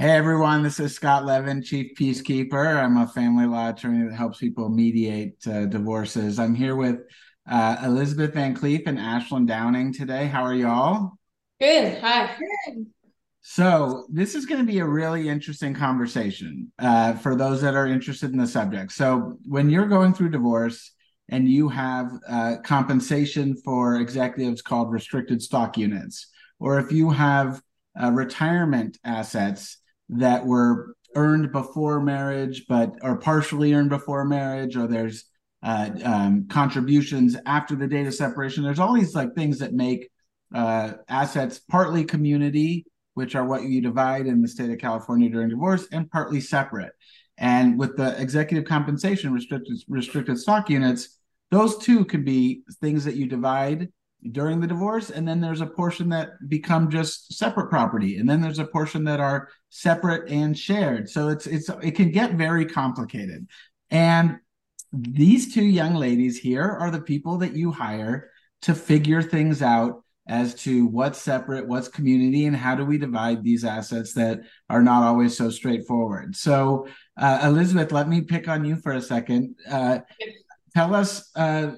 Hey everyone, this is Scott Levin, Chief Peacekeeper. I'm a family law attorney that helps people mediate uh, divorces. I'm here with uh, Elizabeth Van Clief and Ashlyn Downing today. How are y'all? Good. Hi. Good. So, this is going to be a really interesting conversation uh, for those that are interested in the subject. So, when you're going through divorce and you have uh, compensation for executives called restricted stock units, or if you have uh, retirement assets that were earned before marriage but are partially earned before marriage or there's uh, um, contributions after the date of separation. There's all these like things that make uh, assets partly community which are what you divide in the state of california during divorce and partly separate. And with the executive compensation restricted restricted stock units those two can be things that you divide during the divorce and then there's a portion that become just separate property and then there's a portion that are separate and shared. So it's it's it can get very complicated. And these two young ladies here are the people that you hire to figure things out as to what's separate what's community and how do we divide these assets that are not always so straightforward. So uh, elizabeth let me pick on you for a second. Uh, tell us uh,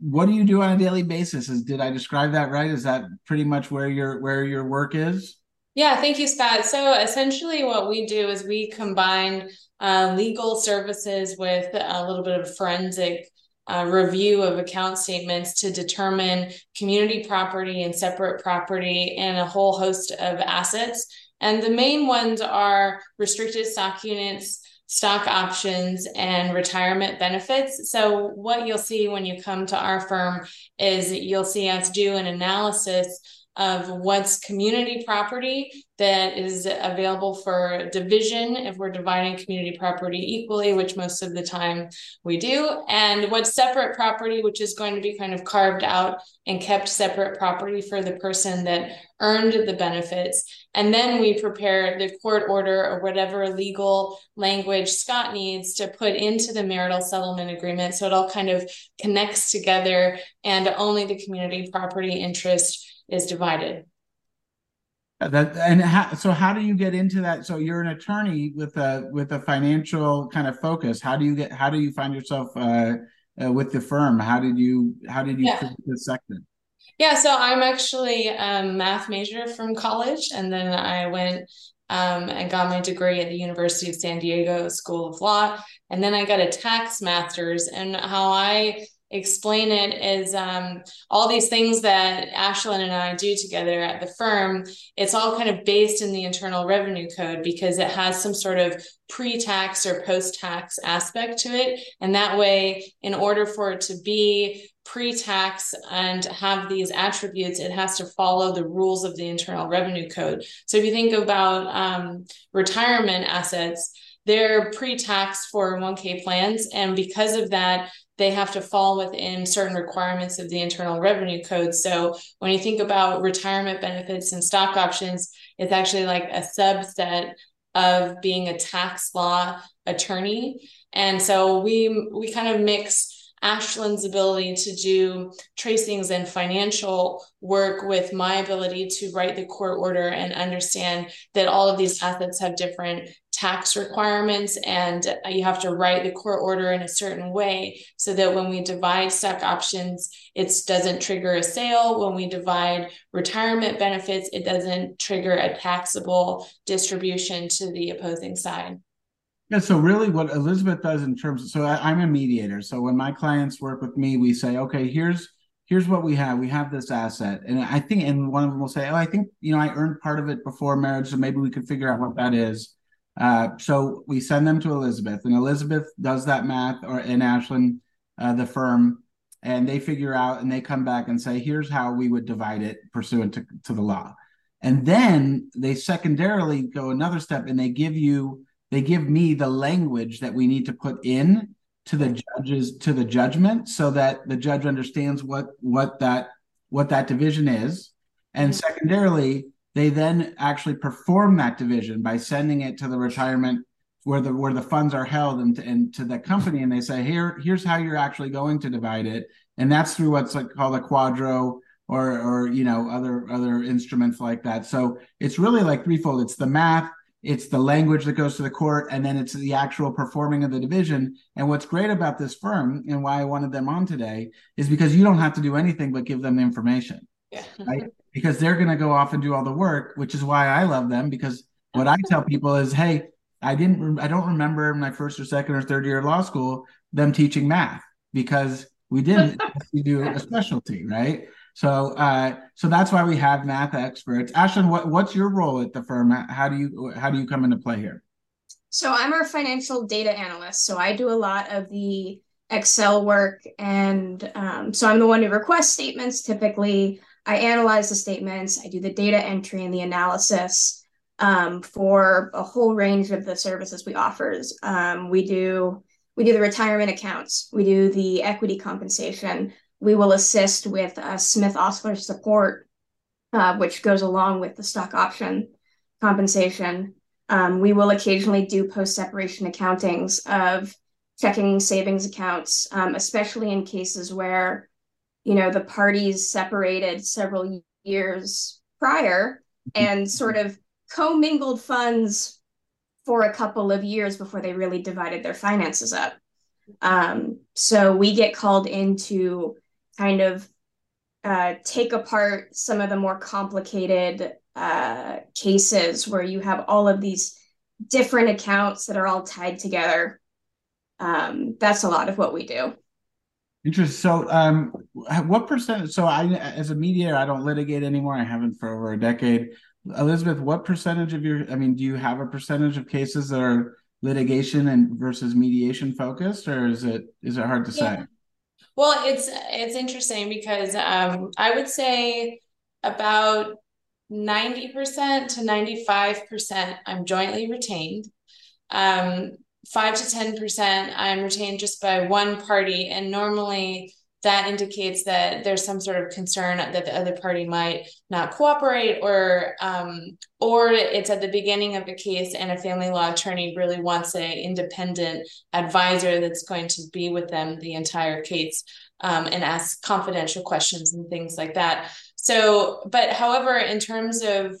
what do you do on a daily basis? Is did I describe that right? Is that pretty much where your where your work is? Yeah, thank you, Scott. So essentially, what we do is we combine uh, legal services with a little bit of forensic uh, review of account statements to determine community property and separate property and a whole host of assets. And the main ones are restricted stock units, stock options and retirement benefits. So, what you'll see when you come to our firm is you'll see us do an analysis of what's community property that is available for division if we're dividing community property equally, which most of the time we do, and what's separate property, which is going to be kind of carved out and kept separate property for the person that earned the benefits. And then we prepare the court order or whatever legal language Scott needs to put into the marital settlement agreement. So it all kind of connects together and only the community property interest is divided. That and how, so how do you get into that? So you're an attorney with a with a financial kind of focus. How do you get? How do you find yourself uh, uh, with the firm? How did you how did you yeah. this section? Yeah, so I'm actually a math major from college, and then I went um, and got my degree at the University of San Diego School of Law, and then I got a tax master's. And how I explain it is um, all these things that Ashlyn and I do together at the firm, it's all kind of based in the Internal Revenue Code because it has some sort of pre tax or post tax aspect to it. And that way, in order for it to be pre tax and have these attributes, it has to follow the rules of the Internal Revenue Code. So if you think about um, retirement assets, they're pre-tax 401k plans and because of that they have to fall within certain requirements of the internal revenue code. So when you think about retirement benefits and stock options it's actually like a subset of being a tax law attorney. And so we we kind of mix Ashlyn's ability to do tracings and financial work with my ability to write the court order and understand that all of these assets have different tax requirements and you have to write the court order in a certain way so that when we divide stock options it doesn't trigger a sale when we divide retirement benefits it doesn't trigger a taxable distribution to the opposing side yeah, so really what Elizabeth does in terms of so I, am a mediator. So when my clients work with me, we say, okay, here's here's what we have. We have this asset. And I think and one of them will say, Oh, I think, you know, I earned part of it before marriage, so maybe we could figure out what that is. Uh, so we send them to Elizabeth, and Elizabeth does that math or in Ashlyn, uh, the firm, and they figure out and they come back and say, here's how we would divide it pursuant to, to the law. And then they secondarily go another step and they give you they give me the language that we need to put in to the judges to the judgment so that the judge understands what what that what that division is and mm-hmm. secondarily they then actually perform that division by sending it to the retirement where the where the funds are held and to, and to the company. And they say here here's how you're actually going to divide it. And that's through what's like called a QDRO or or you know other other instruments like that. So it's really like threefold. It's the math it's the language that goes to the court and then it's the actual performing of the division. And what's great about this firm and why i wanted them on today is because you don't have to do anything but give them the information yeah. right because they're going to go off and do all the work which is why i love them because what i tell people is hey i didn't i don't remember my first or second or third year of law school them teaching math because we didn't we do a specialty right so, uh, so that's why we have math experts. Ashlyn, what, what's your role at the firm? How do you how do you come into play here? So, I'm our financial data analyst. So, I do a lot of the Excel work, and um, so I'm the one who requests statements. Typically, I analyze the statements. I do the data entry and the analysis um, for a whole range of the services we offer. Um, we do we do the retirement accounts. We do the equity compensation we will assist with uh, Smith Ostler support, uh, which goes along with the stock option compensation. Um, we will occasionally do post separation accountings of checking savings accounts, um, especially in cases where, you know, the parties separated several years prior and sort of commingled funds for a couple of years before they really divided their finances up. Um, so we get called into kind of uh, take apart some of the more complicated uh, cases where you have all of these different accounts that are all tied together. Um, that's a lot of what we do. Interesting. So, um, what percent? So, I, as a mediator, I don't litigate anymore. I haven't for over a decade. Elizabeth, what percentage of your? I mean, do you have a percentage of cases that are litigation and versus mediation focused, or is it is it hard to yeah. say? Well, it's it's interesting because um, I would say about 90% to 95% I'm jointly retained. Um, 5 to 10% I'm retained just by one party. And normally that indicates that there's some sort of concern that the other party might not cooperate or um, or it's at the beginning of a case and a family law attorney really wants an independent advisor that's going to be with them the entire case um, and ask confidential questions and things like that so but however in terms of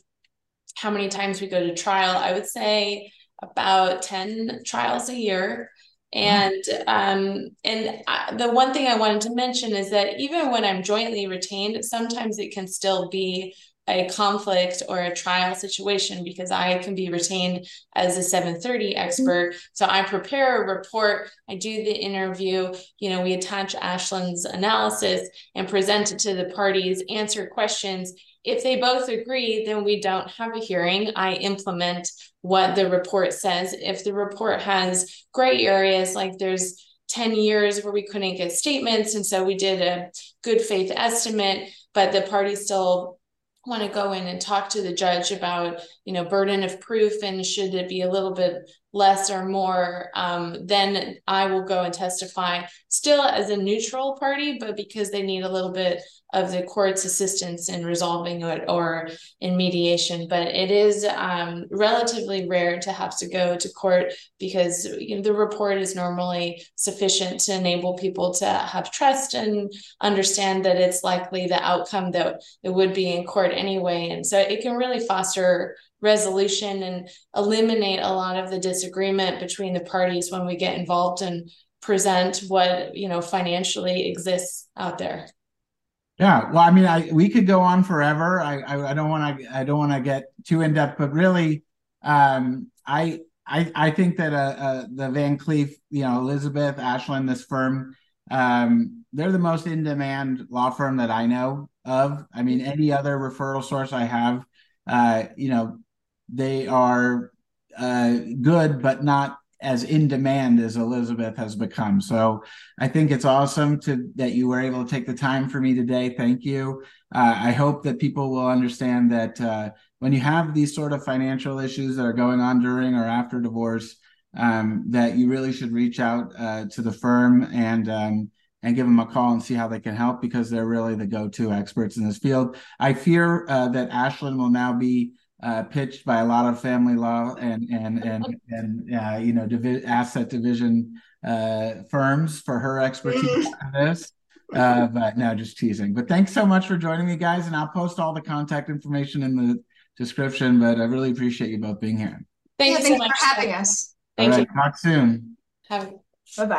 how many times we go to trial i would say about 10 trials a year. And um, and I, the one thing I wanted to mention is that even when I'm jointly retained, sometimes it can still be a conflict or a trial situation because I can be retained as a 730 mm-hmm. expert. So I prepare a report, I do the interview, you know, we attach Ashlyn's analysis and present it to the parties, answer questions. If they both agree, then we don't have a hearing. I implement what the report says. If the report has gray areas, like there's 10 years where we couldn't get statements, and so we did a good faith estimate, but the parties still want to go in and talk to the judge about you know burden of proof and should it be a little bit less or more um, then i will go and testify. Still as a neutral party but because they need a little bit of the court's assistance in resolving it or in mediation. But it is um, relatively rare to have to go to court because you know, the report is normally sufficient to enable people to have trust and understand that it's likely the outcome that it would be in court anyway. And so it can really foster resolution and eliminate a lot of the disagreement between the parties when we get involved and present what you know financially exists out there yeah, well, I mean, I we could go on forever. I I, don't want to I don't want to get too in depth, but really, um, I I I think that uh, uh, the Van Clief, you know, Elizabeth Ashlyn, this firm, um, they're the most in demand law firm that I know of. I mean, any other referral source I have, uh, you know, they are uh, good, but not as in demand as Elizabeth has become. So I think it's awesome to that you were able to take the time for me today. Thank you. Uh, I hope that people will understand that uh, when you have these sort of financial issues that are going on during or after divorce, um, that you really should reach out uh, to the firm and um, and give them a call and see how they can help because they're really the go-to experts in this field. I fear uh, that Ashlyn will now be uh, pitched by a lot of family law and and and and uh, you know divi- asset division uh, firms for her expertise on this. Uh, but no, just teasing. But thanks so much for joining me, guys, and I'll post all the contact information in the description. But I really appreciate you both being here. Thank yeah, you thanks so much. for having us. Thank All you. right, talk soon. Have Bye bye.